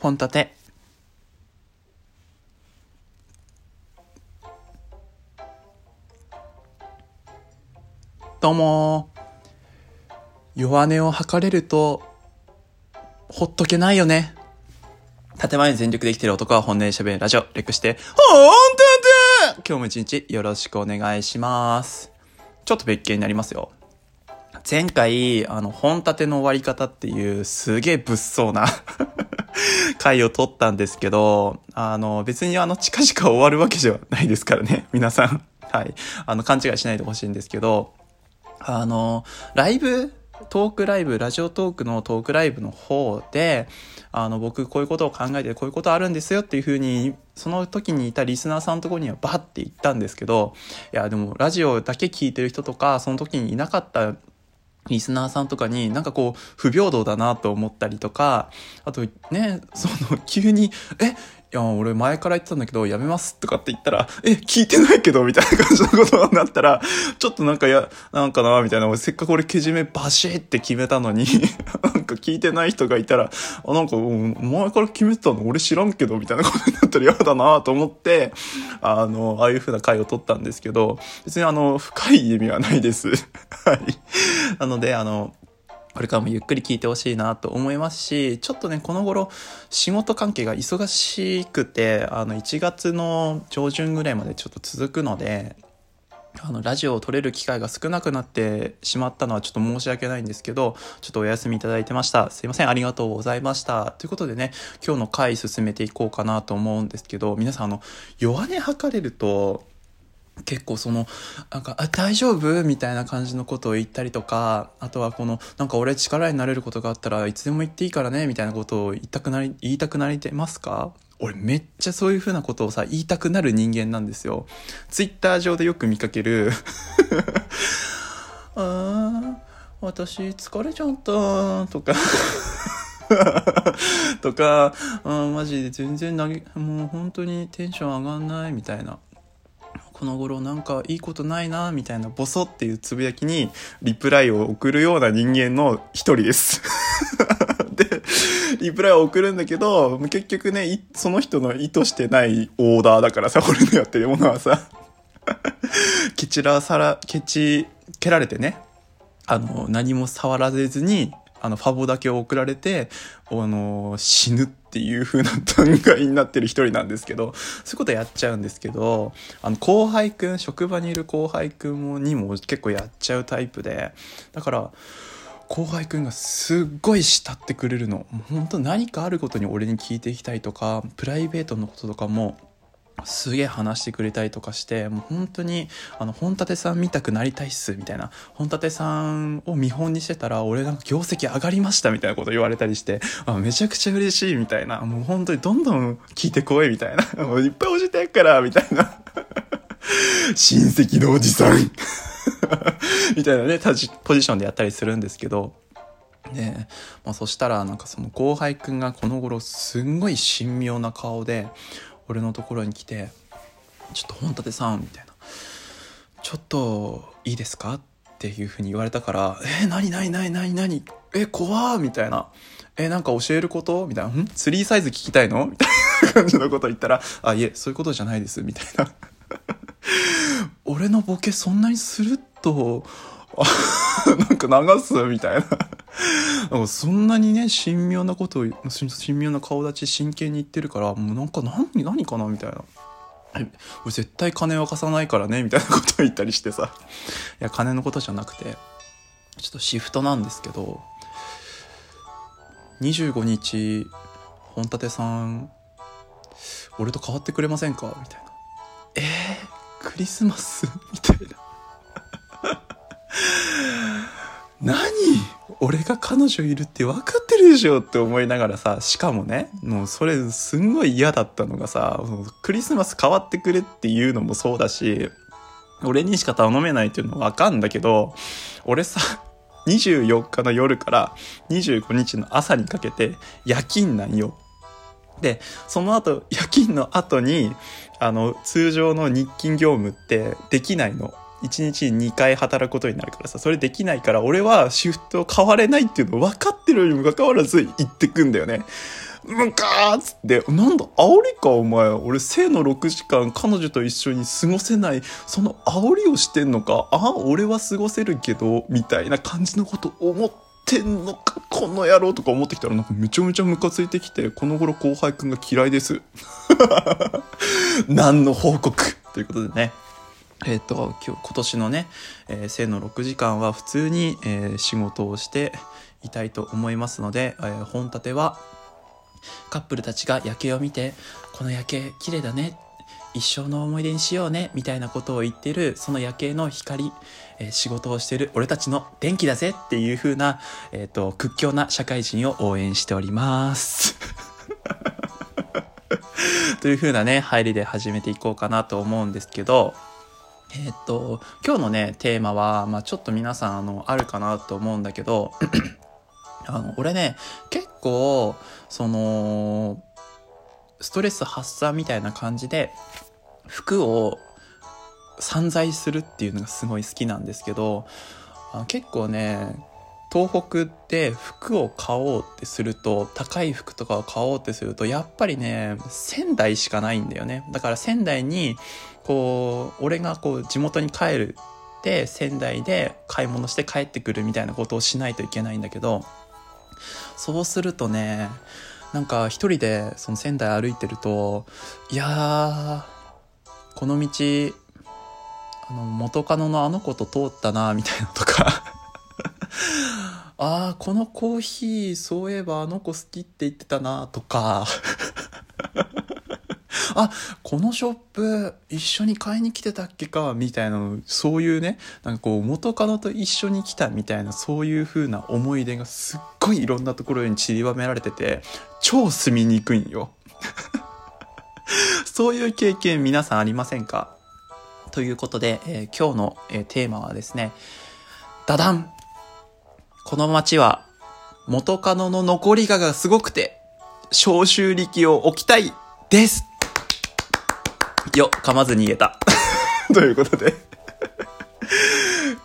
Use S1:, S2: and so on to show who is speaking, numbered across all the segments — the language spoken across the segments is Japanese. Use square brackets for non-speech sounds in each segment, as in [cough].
S1: 本立て。どうも。弱音を吐かれるとほっとけないよね。建前に全力で生きてる男は本音で喋るラジオ。略して本立て。今日も一日よろしくお願いします。ちょっと別件になりますよ。前回、あの、本立ての終わり方っていうすげえ物騒な [laughs] 回を取ったんですけど、あの、別にあの、近々終わるわけじゃないですからね、[laughs] 皆さん。はい。あの、勘違いしないでほしいんですけど、あの、ライブトークライブ、ラジオトークのトークライブの方で、あの、僕こういうことを考えてこういうことあるんですよっていうふうに、その時にいたリスナーさんのとこにはバッて言ったんですけど、いや、でもラジオだけ聞いてる人とか、その時にいなかったリスナーさんとかになんかこう不平等だなと思ったりとか、あとね、その急に、え、いや、俺前から言ってたんだけど、やめますとかって言ったら、え、聞いてないけどみたいな感じのことになったら、ちょっとなんかや、なんかなみたいな、せっかく俺けじめバシーって決めたのに [laughs] なんか聞いてない人がいたら、あ、なんか、前から決めてたの？俺知らんけどみたいなことになったら嫌だなと思って、あの、ああいう風な回を取ったんですけど、別にあの、深い意味はないです。[laughs] はい。なので、あの、これからもゆっくり聞いてほしいなと思いますし、ちょっとね、この頃仕事関係が忙しくて、あの、1月の上旬ぐらいまでちょっと続くので、あの、ラジオを撮れる機会が少なくなってしまったのはちょっと申し訳ないんですけど、ちょっとお休みいただいてました。すいません、ありがとうございました。ということでね、今日の回進めていこうかなと思うんですけど、皆さんあの、弱音吐かれると、結構その、なんか、あ、大丈夫？みたいな感じのことを言ったりとか、あとはこの、なんか俺力になれることがあったらいつでも言っていいからね、みたいなことを言いたくなり、言いたくなりてますか？俺めっちゃそういう風なことをさ、言いたくなる人間なんですよ。ツイッター上でよく見かける [laughs] あー、私疲れちゃったとか [laughs] とか、あマジで全然投げ、もう本当にテンション上がんないみたいな。この頃なんかいいことないなみたいなボソっていうつぶやきにリプライを送るような人間の一人です。[laughs] で、リプライを送るんだけど、結局ね、その人の意図してないオーダーだからさ、俺のやってるものはさ、蹴散らさら、蹴ち、蹴られてね、あの、何も触らせずに、あの、ファボだけを送られて、あの、死ぬっていう風な [laughs] 段階になってる一人なんですけど、そういうことやっちゃうんですけど、あの、後輩くん、職場にいる後輩くんにも結構やっちゃうタイプで、だから、後輩くんがすっごい慕ってくれるの。もう本当何かあることに俺に聞いていきたいとか、プライベートのこととかも、すげえ話してくれたりとかして、もう本当に、あの、本立さん見たくなりたいっす、みたいな。本立さんを見本にしてたら、俺なんか業績上がりました、みたいなこと言われたりして、あめちゃくちゃ嬉しい、みたいな。もう本当にどんどん聞いてこい、みたいな。もういっぱい教えてやっから、みたいな。親戚のおじさんみたいなね、ポジションでやったりするんですけど、で、まあ、そしたらなんかその後輩くんがこの頃すんごい神妙な顔で、俺のところに来て「ちょっと本立さん」みたいな「ちょっといいですか?」っていうふうに言われたから「えー、何何何何何？え怖みたいな「えなんか教えること?」みたいな「ん？ツリーサイズ聞きたいの?」みたいな [laughs] 感じのこと言ったら「あいえそういうことじゃないです」みたいな俺のボケそんなにスルッと。[laughs] なんか流す？みたいな。[laughs] そんなにね、神妙なことを、神妙な顔立ち真剣に言ってるから、もうなんか何、何かなみたいな。俺絶対金渡さないからね、みたいなことを言ったりしてさ。いや、金のことじゃなくて、ちょっとシフトなんですけど、25日、本立さん、俺と変わってくれませんか？みたいな。えー、クリスマス？みたいな。[laughs] 何？俺が彼女いるって分かってるでしょって思いながらさ、しかもね、もうそれすんごい嫌だったのがさ、クリスマス変わってくれっていうのもそうだし、俺にしか頼めないっていうのわかんだけど、俺さ、24日の夜から25日の朝にかけて夜勤なんよ。で、その後、夜勤の後に、あの、通常の日勤業務ってできないの。1日に2回働くことになるからさ、それできないから、俺はシフト変われないっていうの分かってるにもかかわらず行ってくんだよね。ムカーっつって、なんだ、煽りかお前。俺、生の6時間彼女と一緒に過ごせない、その煽りをしてんのか。あ、俺は過ごせるけど、みたいな感じのこと思ってんのか、この野郎とか思ってきたら、なんかめちゃめちゃムカついてきて、この頃後輩くんが嫌いです。[laughs] 何の報告？ということでね。えっ、と、今日、今年のね、えー、生の6時間は普通に、えー仕事をしていたいと思いますので、えー本立ては、カップルたちが夜景を見て、この夜景綺麗だね。一生の思い出にしようね。みたいなことを言ってる、その夜景の光、えー仕事をしてる俺たちの電気だぜっていう風な、えっ、と、屈強な社会人を応援しております。[laughs] という風なね、入りで始めていこうかなと思うんですけど、えっ、と、今日のね、テーマは、まあちょっと皆さん、あの、あるかなと思うんだけど、[clears throat] あの、俺ね、結構、その、ストレス発散みたいな感じで、服を散財するっていうのがすごい好きなんですけど、あの結構ね、東北で服を買おうってすると、高い服とかを買おうってすると、やっぱりね、仙台しかないんだよね。だから仙台に、こう、俺がこう、地元に帰るって、仙台で買い物して帰ってくるみたいなことをしないといけないんだけど、そうするとね、なんか一人でその仙台歩いてると、いやー、この道、あの、元カノのあの子と通ったな、みたいなとか、あー、このコーヒー、そういえばあの子好きって言ってたな、とか、[laughs] あ、このショップ一緒に買いに来てたっけかみたいな、そういうね、なんかこう元カノと一緒に来たみたいな、そういう風な思い出がすっごいいろんなところに散りばめられてて、超住みにくいんよ。[laughs] そういう経験皆さんありませんか？ということで、えー今日の、えーテーマはですね、ダダン。この街は元カノの残りががすごくて、消臭力を置きたいですよ、噛まずに言えた。[laughs] ということで、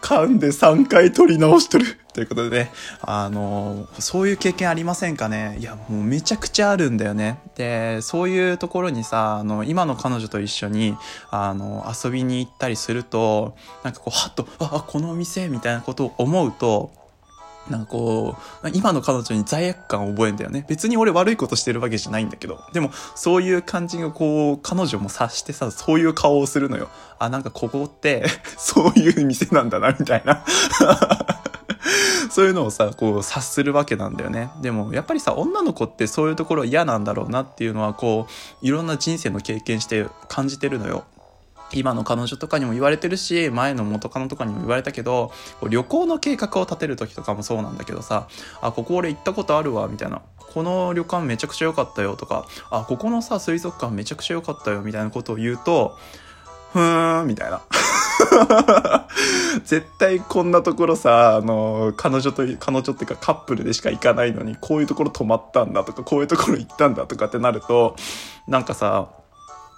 S1: 噛んで3回取り直しとる。ということでね、あの、そういう経験ありませんかね？いや、もうめちゃくちゃあるんだよね。で、そういうところにさ、あの、今の彼女と一緒に、あの、遊びに行ったりすると、なんかこう、はっと、あ、あこの店みたいなことを思うと、なんかこう、今の彼女に罪悪感を覚えんだよね。別に俺悪いことしてるわけじゃないんだけど。でも、そういう感じがこう、彼女も察してさ、そういう顔をするのよ。あ、なんかここって、[laughs] そういう店なんだな、みたいな。[laughs] そういうのをさ、こう察するわけなんだよね。でも、やっぱりさ、女の子ってそういうところ嫌なんだろうなっていうのは、こう、いろんな人生の経験して感じてるのよ。今の彼女とかにも言われてるし、前の元カノとかにも言われたけど、旅行の計画を立てる時とかもそうなんだけどさ、あ、ここ俺行ったことあるわ、みたいな。この旅館めちゃくちゃ良かったよとか、あ、ここのさ、水族館めちゃくちゃ良かったよ、みたいなことを言うと、ふーん、みたいな。[laughs] 絶対こんなところさ、あの、彼女と、彼女っていうかカップルでしか行かないのに、こういうところ泊まったんだとか、こういうところ行ったんだとかってなると、なんかさ、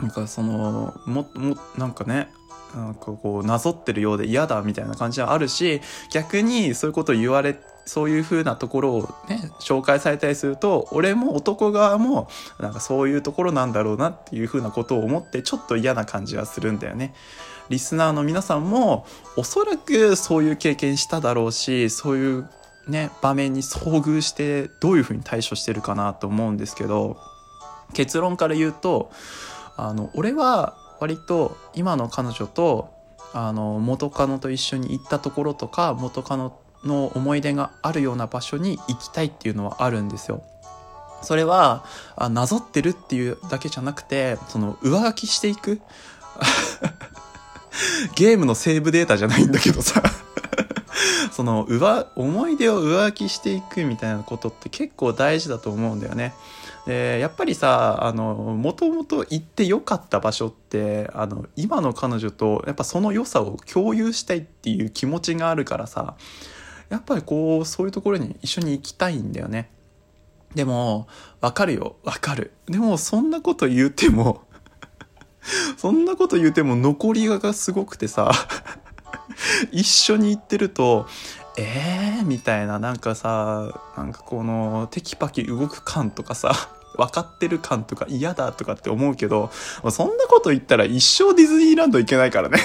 S1: なんかその、も、も、なんかね、なんかこう、なぞってるようで嫌だみたいな感じはあるし、逆にそういうことを言われ、そういう風なところをね、紹介されたりすると、俺も男側も、なんかそういうところなんだろうなっていう風なことを思って、ちょっと嫌な感じはするんだよね。リスナーの皆さんも、おそらくそういう経験しただろうし、そういうね、場面に遭遇して、どういう風に対処してるかなと思うんですけど、結論から言うと、あの俺は割と今の彼女とあの元カノと一緒に行ったところとか元カノの思い出があるような場所に行きたいっていうのはあるんですよ。それはあなぞってるっていうだけじゃなくてその上書きしていく [laughs] ゲームのセーブデータじゃないんだけどさその上思い出を上書きしていくみたいなことって結構大事だと思うんだよね。でやっぱりさあのもともと行ってよかった場所ってあの今の彼女とやっぱその良さを共有したいっていう気持ちがあるからさやっぱりこうそういうところに一緒に行きたいんだよね。でもわかるよわかる。でもそんなこと言うても [laughs] そんなこと言うても残りががすごくてさ [laughs] 一緒に行ってるとえーみたいななんかさなんかこのテキパキ動く感とかさ [laughs] 分かってる感とか嫌だとかって思うけど、そんなこと言ったら一生ディズニーランド行けないからね。[laughs]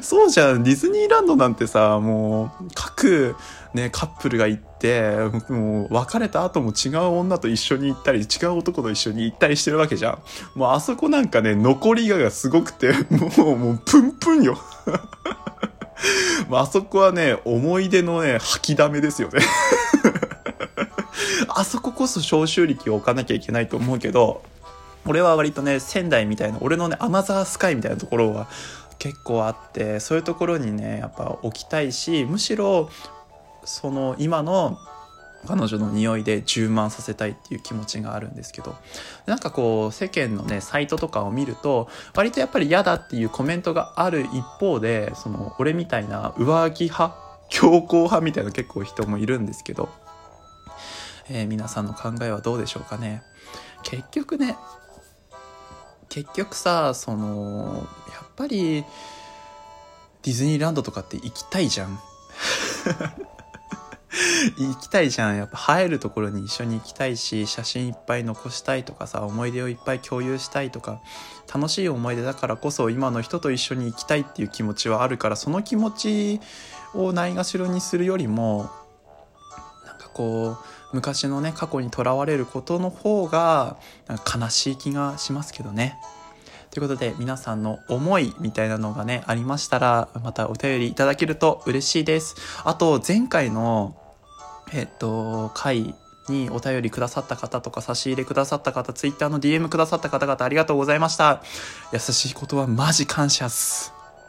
S1: そうじゃん、ディズニーランドなんてさ、もう、各、ね、カップルが行って、もう、別れた後も違う女と一緒に行ったり、違う男と一緒に行ったりしてるわけじゃん。もう、あそこなんかね、残りががすごくて、もう、もう、プンプンよま。あそこはね、思い出のね、吐きだめですよね。あそここそ消臭力を置かなきゃいけないと思うけど、俺は割とね、仙台みたいな、俺のね、アナザースカイみたいなところは結構あって、そういうところにね、やっぱ置きたいし、むしろ、その今の彼女の匂いで充満させたいっていう気持ちがあるんですけどなんかこう世間のねサイトとかを見ると割とやっぱり嫌だっていうコメントがある一方でその俺みたいな上着派強硬派みたいな結構人もいるんですけど、えー、皆さんの考えはどうでしょうかね。結局ね結局さそのやっぱりディズニーランドとかって行きたいじゃん。[laughs] [laughs] 行きたいじゃん。やっぱ映えるところに一緒に行きたいし、写真いっぱい残したいとかさ、思い出をいっぱい共有したいとか、楽しい思い出だからこそ今の人と一緒に行きたいっていう気持ちはあるから、その気持ちをないがしろにするよりも、なんかこう、昔のね、過去にとらわれることの方が、悲しい気がしますけどね。ということで皆さんの思いみたいなのがね、ありましたら、またお便りいただけると嬉しいです。あと、前回のえっと、回にお便りくださった方とか差し入れくださった方、ツイッターの DM くださった方々ありがとうございました。優しいことはマジ感謝っす。